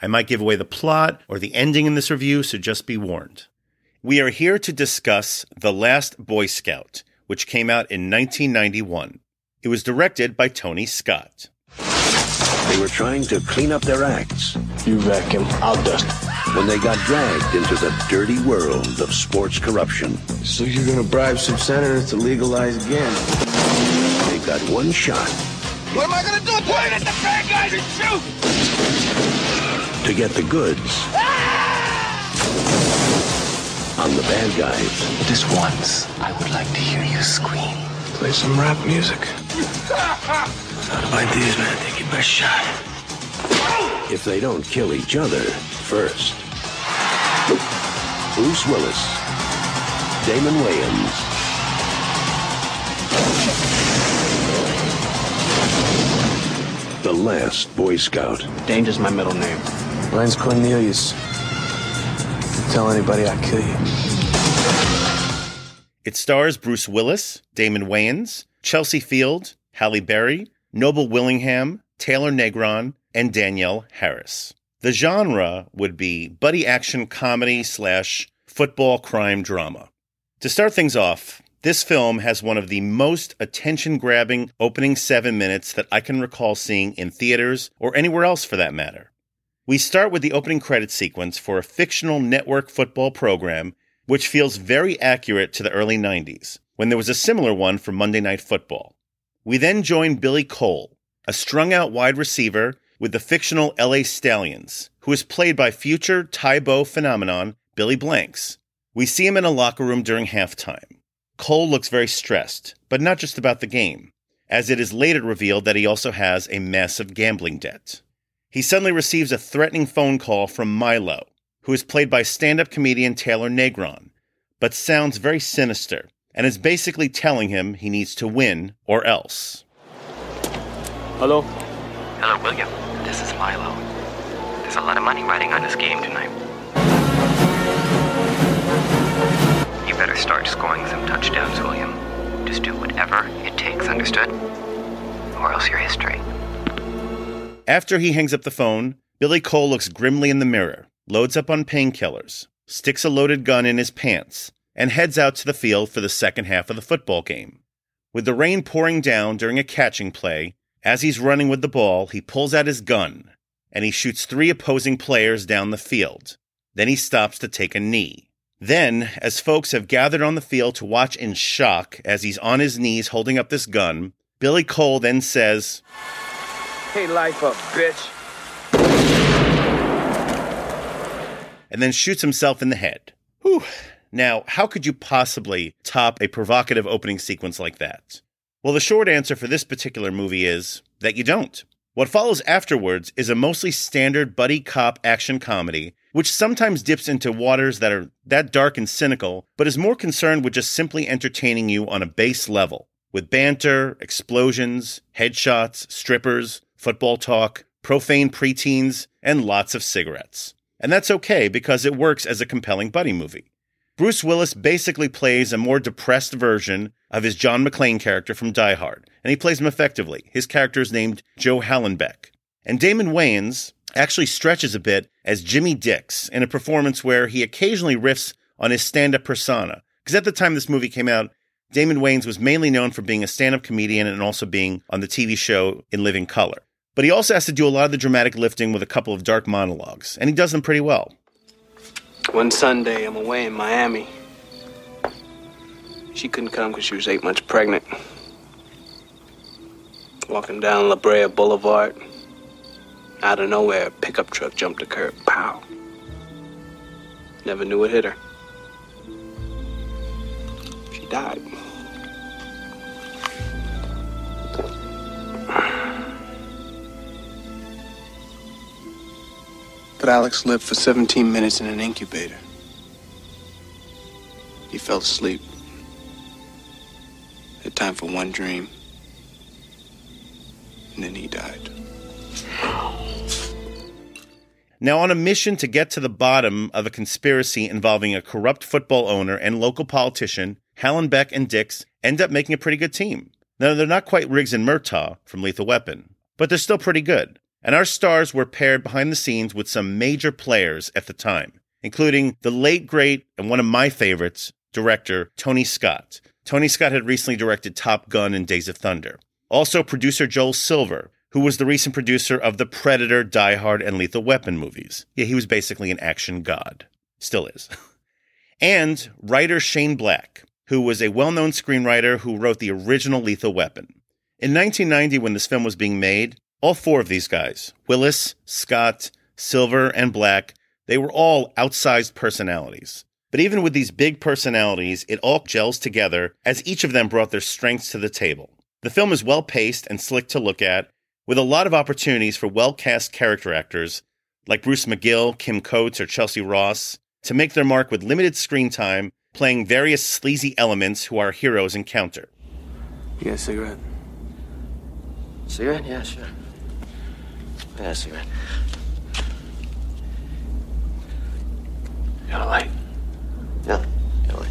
I might give away the plot or the ending in this review, so just be warned. We are here to discuss The Last Boy Scout, which came out in 1991. It was directed by Tony Scott. They were trying to clean up their acts You vacuum, I'll dust. when they got dragged into the dirty world of sports corruption. So you're gonna bribe some senators to legalize again? They've got one shot What am I gonna do? Point at the bad guys and shoot! To get the goods on the bad guys. Just once, I would like to hear you scream. Play some rap music. How about these, man? Take your best shot. If they don't kill each other first. Bruce Willis, Damon Wayans, the last Boy Scout. Danger's my middle name. Mine's Cornelius. Don't tell anybody I kill you. It stars Bruce Willis, Damon Wayans, Chelsea Field, Halle Berry, Noble Willingham, Taylor Negron, and Danielle Harris. The genre would be buddy action comedy slash football crime drama. To start things off, this film has one of the most attention grabbing opening seven minutes that I can recall seeing in theaters or anywhere else for that matter. We start with the opening credit sequence for a fictional network football program, which feels very accurate to the early 90s, when there was a similar one for Monday Night Football. We then join Billy Cole, a strung out wide receiver with the fictional LA Stallions, who is played by future Tae Bo phenomenon Billy Blanks. We see him in a locker room during halftime. Cole looks very stressed, but not just about the game, as it is later revealed that he also has a massive gambling debt. He suddenly receives a threatening phone call from Milo, who is played by stand up comedian Taylor Negron, but sounds very sinister and is basically telling him he needs to win or else. Hello? Hello, William. This is Milo. There's a lot of money riding on this game tonight. You better start scoring some touchdowns, William. Just do whatever it takes, understood? Or else you're history. After he hangs up the phone, Billy Cole looks grimly in the mirror, loads up on painkillers, sticks a loaded gun in his pants, and heads out to the field for the second half of the football game. With the rain pouring down during a catching play, as he's running with the ball, he pulls out his gun and he shoots three opposing players down the field. Then he stops to take a knee. Then, as folks have gathered on the field to watch in shock as he's on his knees holding up this gun, Billy Cole then says, Hey, life up, bitch. and then shoots himself in the head. Whew. Now, how could you possibly top a provocative opening sequence like that? Well, the short answer for this particular movie is that you don't. What follows afterwards is a mostly standard buddy cop action comedy, which sometimes dips into waters that are that dark and cynical, but is more concerned with just simply entertaining you on a base level, with banter, explosions, headshots, strippers, football talk, profane preteens, and lots of cigarettes. And that's okay because it works as a compelling buddy movie. Bruce Willis basically plays a more depressed version of his John McClane character from Die Hard, and he plays him effectively. His character is named Joe Hallenbeck. And Damon Wayans actually stretches a bit as Jimmy Dix in a performance where he occasionally riffs on his stand up persona. Because at the time this movie came out, Damon Wayans was mainly known for being a stand up comedian and also being on the TV show In Living Color. But he also has to do a lot of the dramatic lifting with a couple of dark monologues, and he does them pretty well. One Sunday, I'm away in Miami. She couldn't come because she was eight months pregnant. Walking down La Brea Boulevard. Out of nowhere, a pickup truck jumped the curb. Pow. Never knew it hit her. She died. Put Alex lived for 17 minutes in an incubator. He fell asleep. Had time for one dream. And then he died. Now, on a mission to get to the bottom of a conspiracy involving a corrupt football owner and local politician, Hallenbeck and Dix end up making a pretty good team. Now, they're not quite Riggs and Murtaugh from Lethal Weapon, but they're still pretty good. And our stars were paired behind the scenes with some major players at the time, including the late, great, and one of my favorites, director Tony Scott. Tony Scott had recently directed Top Gun and Days of Thunder. Also, producer Joel Silver, who was the recent producer of the Predator, Die Hard, and Lethal Weapon movies. Yeah, he was basically an action god. Still is. and writer Shane Black, who was a well known screenwriter who wrote the original Lethal Weapon. In 1990, when this film was being made, all four of these guys, Willis, Scott, Silver, and Black, they were all outsized personalities. But even with these big personalities, it all gels together as each of them brought their strengths to the table. The film is well paced and slick to look at, with a lot of opportunities for well cast character actors like Bruce McGill, Kim Coates, or Chelcie Ross to make their mark with limited screen time, playing various sleazy elements who our heroes encounter. You got a cigarette? Cigarette? Yeah, sure. Yeah, cigarette. You got a light? Yeah, yeah, like.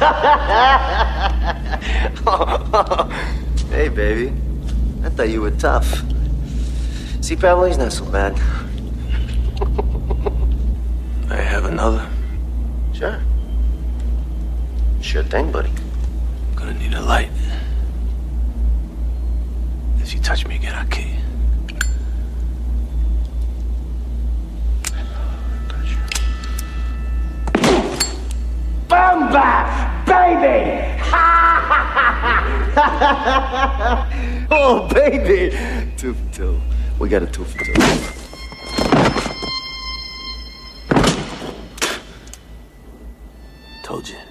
hey, baby. I thought you were tough. See, Pablo's not so bad. I have another. Sure. Sure thing, buddy. Gonna light. If you touch me again, I'll kill you. Bomba! Baby! Oh, baby! Two for two. We got a two for two. Told you.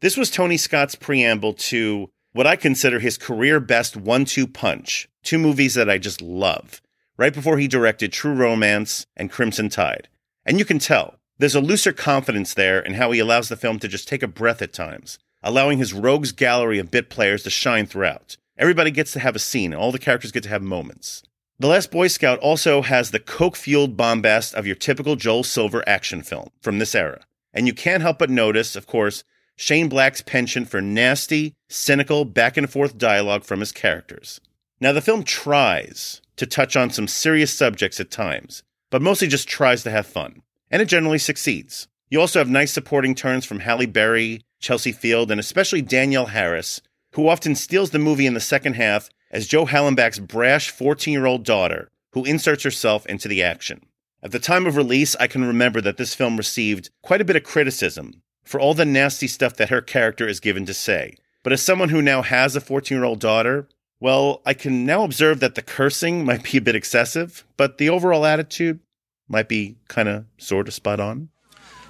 This was Tony Scott's preamble to what I consider his career best one two punch, two movies that I just love, right before he directed True Romance and Crimson Tide. And you can tell there's a looser confidence there in how he allows the film to just take a breath at times, allowing his rogues gallery of bit players to shine throughout. Everybody gets to have a scene, all the characters get to have moments. The Last Boy Scout also has the coke fueled bombast of your typical Joel Silver action film from this era. And you can't help but notice, of course, Shane Black's penchant for nasty, cynical, back and forth dialogue from his characters. Now, the film tries to touch on some serious subjects at times, but mostly just tries to have fun, and it generally succeeds. You also have nice supporting turns from Halle Berry, Chelsea Field, and especially Danielle Harris, who often steals the movie in the second half as Joe Hallenbeck's brash 14 year old daughter, who inserts herself into the action. At the time of release, I can remember that this film received quite a bit of criticism for all the nasty stuff that her character is given to say. But as someone who now has a 14 year old daughter, well, I can now observe that the cursing might be a bit excessive, but the overall attitude might be kind of sort of spot on.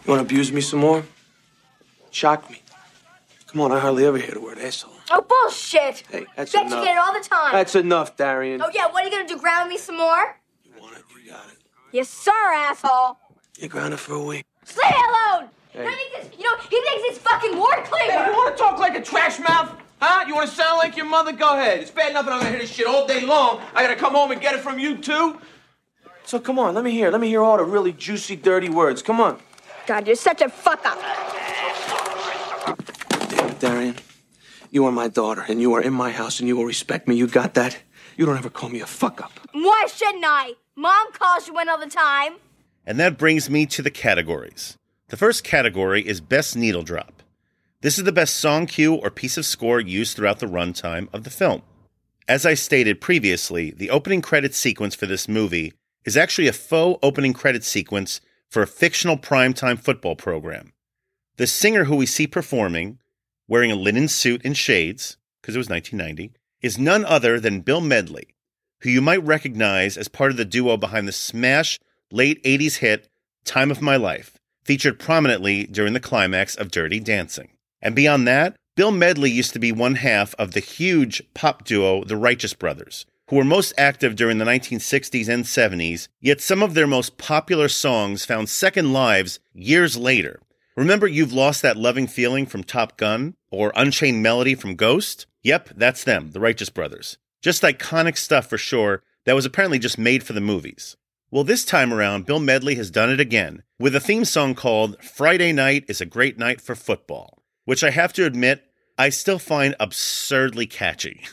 You wanna abuse me some more? Shock me. Come on, I hardly ever hear the word asshole. Oh, bullshit! Hey, that's Bet enough. you get it all the time. That's enough, Darian. oh, yeah, what are you gonna do, ground me some more? You want it, you got it. Yes, sir, asshole. You're grounded for a week. Leave me alone! Hey. You, know, he thinks, you know, he thinks it's fucking war clear! You want to talk like a trash mouth? Huh? You want to sound like your mother? Go ahead. It's bad enough that I'm gonna hear this shit all day long. I gotta come home and get it from you too. So come on, let me hear. Let me hear all the really juicy, dirty words. Come on. God, you're such a fuck up. Damn it, Darian. You are my daughter, and you are in my house, and you will respect me. You got that? You don't ever call me a fuck up. Why shouldn't I? Mom calls you one all the time. And that brings me to the categories. The first category is Best Needle Drop. This is the best song cue or piece of score used throughout the runtime of the film. As I stated previously, the opening credit sequence for this movie is actually a faux opening credit sequence for a fictional primetime football program. The singer who we see performing, wearing a linen suit and shades, because it was 1990, is none other than Bill Medley, who you might recognize as part of the duo behind the smash late 80s hit Time of My Life, featured prominently during the climax of Dirty Dancing. And beyond that, Bill Medley used to be one half of the huge pop duo The Righteous Brothers, who were most active during the 1960s and 70s, yet some of their most popular songs found second lives years later. Remember You've Lost That Loving Feeling from Top Gun or Unchained Melody from Ghost? Yep, that's them, the Righteous Brothers. Just iconic stuff for sure that was apparently just made for the movies. Well, this time around, Bill Medley has done it again with a theme song called Friday Night is a Great Night for Football, which I have to admit, I still find absurdly catchy.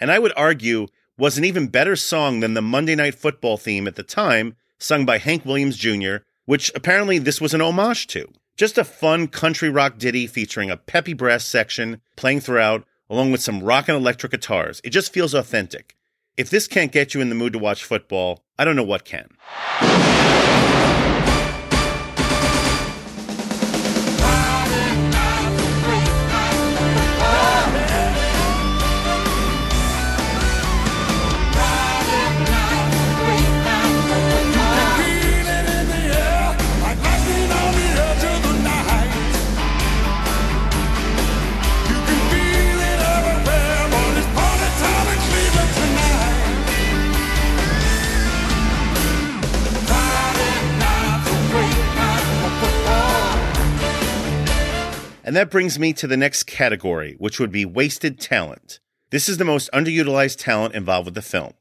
And I would argue was an even better song than the Monday Night Football theme at the time, sung by Hank Williams Jr., which apparently this was an homage to. Just a fun country rock ditty featuring a peppy brass section playing throughout, along with some rock and electric guitars. It just feels authentic. If this can't get you in the mood to watch football, I don't know what can. And that brings me to the next category, which would be wasted talent. This is the most underutilized talent involved with the film.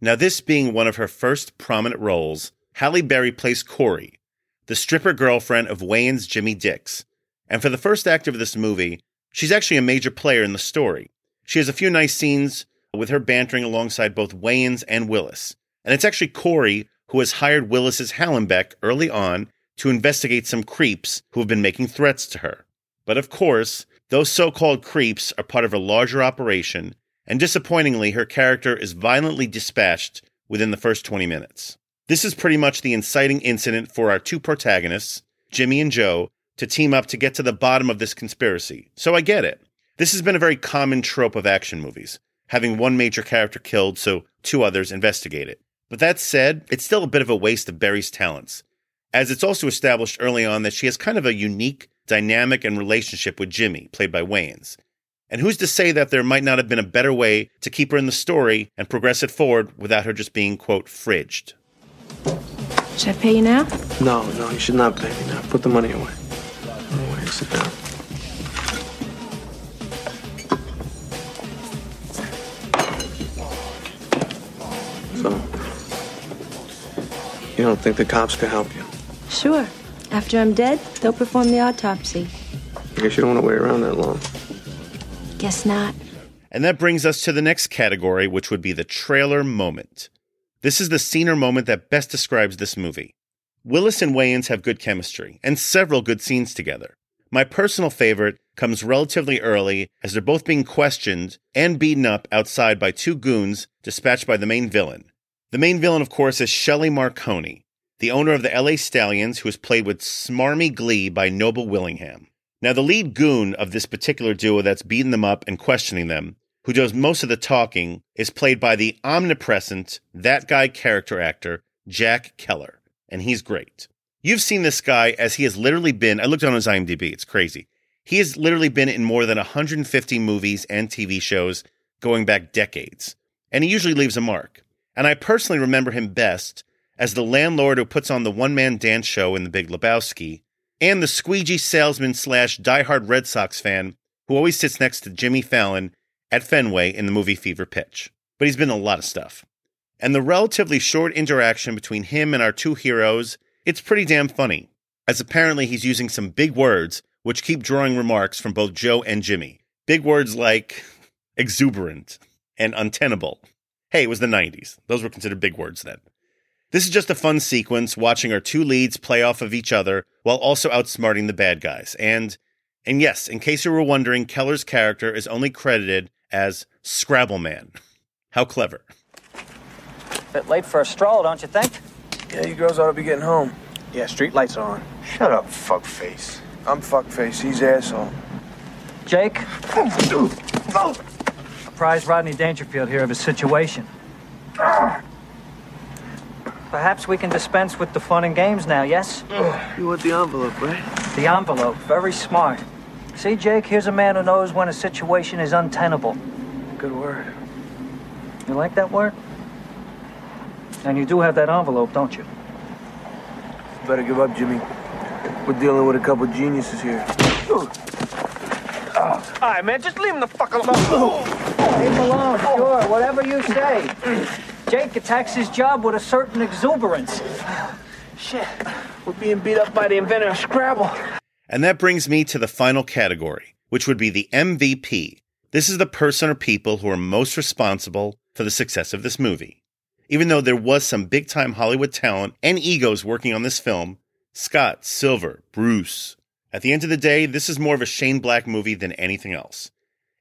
Now, this being one of her first prominent roles, Halle Berry plays Corey, the stripper girlfriend of Wayans Jimmy Dix. And for the first act of this movie, she's actually a major player in the story. She has a few nice scenes with her bantering alongside both Wayans and Willis. And it's actually Corey who has hired Willis's Hallenbeck early on to investigate some creeps who have been making threats to her. But of course, those so called creeps are part of a larger operation, and disappointingly, her character is violently dispatched within the first 20 minutes. This is pretty much the inciting incident for our two protagonists, Jimmy and Joe, to team up to get to the bottom of this conspiracy. So I get it. This has been a very common trope of action movies, having one major character killed so two others investigate it. But that said, it's still a bit of a waste of Berry's talents, as it's also established early on that she has kind of a unique dynamic and relationship with Jimmy, played by Wayans. And who's to say that there might not have been a better way to keep her in the story and progress it forward without her just being, quote, fridged? Should I pay you now? No, no, you should not pay me now. Put the money away. Away, sit down. So, you don't think the cops could help you? Sure. After I'm dead, they'll perform the autopsy. I guess you don't want to wait around that long. Guess not. And that brings us to the next category, which would be the trailer moment. This is the scene or moment that best describes this movie. Willis and Wayans have good chemistry and several good scenes together. My personal favorite comes relatively early as they're both being questioned and beaten up outside by two goons dispatched by the main villain. The main villain, of course, is Shelley Marconi, the owner of the LA Stallions, who is played with smarmy glee by Noble Willingham. Now, the lead goon of this particular duo that's beating them up and questioning them, who does most of the talking, is played by the omnipresent, that guy character actor, Jack Kehler. And he's great. You've seen this guy as he has literally been, I looked on his IMDb, it's crazy. He has literally been in more than 150 movies and TV shows going back decades. And he usually leaves a mark. And I personally remember him best as the landlord who puts on the one man dance show in The Big Lebowski, and the squeegee salesman slash diehard Red Sox fan who always sits next to Jimmy Fallon at Fenway in the movie Fever Pitch. But he's been a lot of stuff. And the relatively short interaction between him and our two heroes, it's pretty damn funny, as apparently he's using some big words which keep drawing remarks from both Joe and Jimmy. Big words like exuberant and untenable. Hey, it was the 90s. Those were considered big words then. This is just a fun sequence watching our two leads play off of each other while also outsmarting the bad guys. And and yes, in case you were wondering, Kehler's character is only credited as Scrabble Man. How clever. Bit late for a stroll, don't you think? Yeah, you girls ought to be getting home. Yeah, street lights are on. Shut up, fuckface. I'm fuckface. He's asshole. Jake, apprise Rodney Dangerfield here of his situation. Ah! Perhaps we can dispense with the fun and games now, yes? You want the envelope, right? The envelope, very smart. See, Jake, here's a man who knows when a situation is untenable. Good word. You like that word? And you do have that envelope, don't you? Better give up, Jimmy. We're dealing with a couple geniuses here. All right, man, just leave him the fuck alone. Leave him alone, sure, whatever you say. Jake attacks his job with a certain exuberance. Shit. We're being beat up by the inventor of Scrabble. And that brings me to the final category, which would be the MVP. This is the person or people who are most responsible for the success of this movie. Even though there was some big time Hollywood talent and egos working on this film Scott, Silver, Bruce. At the end of the day, this is more of a Shane Black movie than anything else.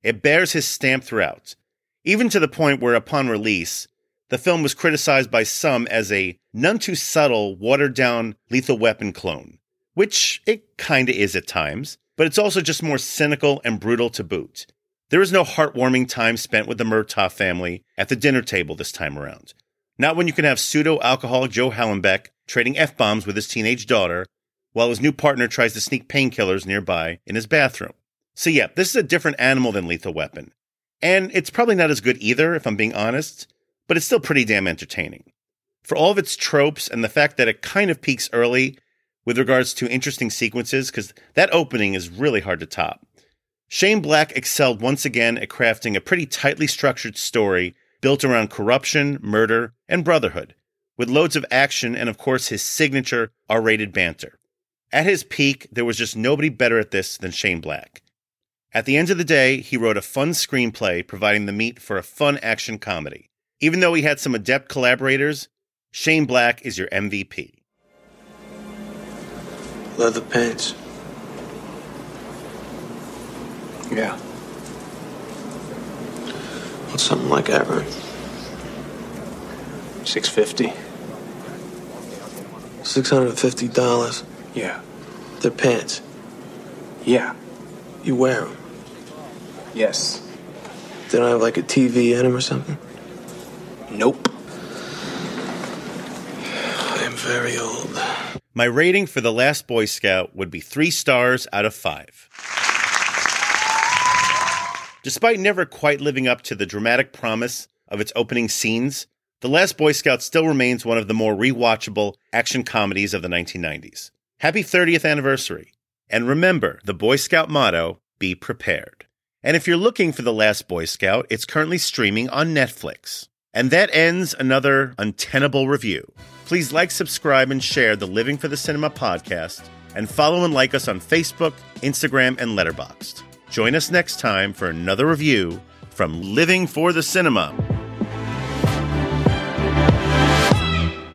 It bears his stamp throughout, even to the point where, upon release, the film was criticized by some as a none too subtle, watered down lethal weapon clone, which it kinda is at times, but it's also just more cynical and brutal to boot. There is no heartwarming time spent with the Murtaugh family at the dinner table this time around. Not when you can have pseudo alcoholic Joe Hallenbeck trading F bombs with his teenage daughter while his new partner tries to sneak painkillers nearby in his bathroom. So, yeah, this is a different animal than Lethal Weapon. And it's probably not as good either, if I'm being honest, but it's still pretty damn entertaining. For all of its tropes and the fact that it kind of peaks early with regards to interesting sequences, because that opening is really hard to top. Shane Black excelled once again at crafting a pretty tightly structured story built around corruption, murder, and brotherhood, with loads of action and, of course, his signature R rated banter. At his peak, there was just nobody better at this than Shane Black. At the end of the day, he wrote a fun screenplay providing the meat for a fun action comedy. Even though he had some adept collaborators, Shane Black is your MVP. Leather pants. Yeah. What's something like that, right? Six fifty. Six hundred and fifty dollars. Yeah. They're pants. Yeah. You wear them. Yes. They don't have like a TV in them or something. Nope. I am very old. My rating for The Last Boy Scout would be three stars out of five. Despite never quite living up to the dramatic promise of its opening scenes, The Last Boy Scout still remains one of the more rewatchable action comedies of the 1990s. Happy 30th anniversary. And remember the Boy Scout motto be prepared. And if you're looking for The Last Boy Scout, it's currently streaming on Netflix. And that ends another untenable review. Please like, subscribe, and share the Living for the Cinema podcast, and follow and like us on Facebook, Instagram, and Letterboxd. Join us next time for another review from Living for the Cinema.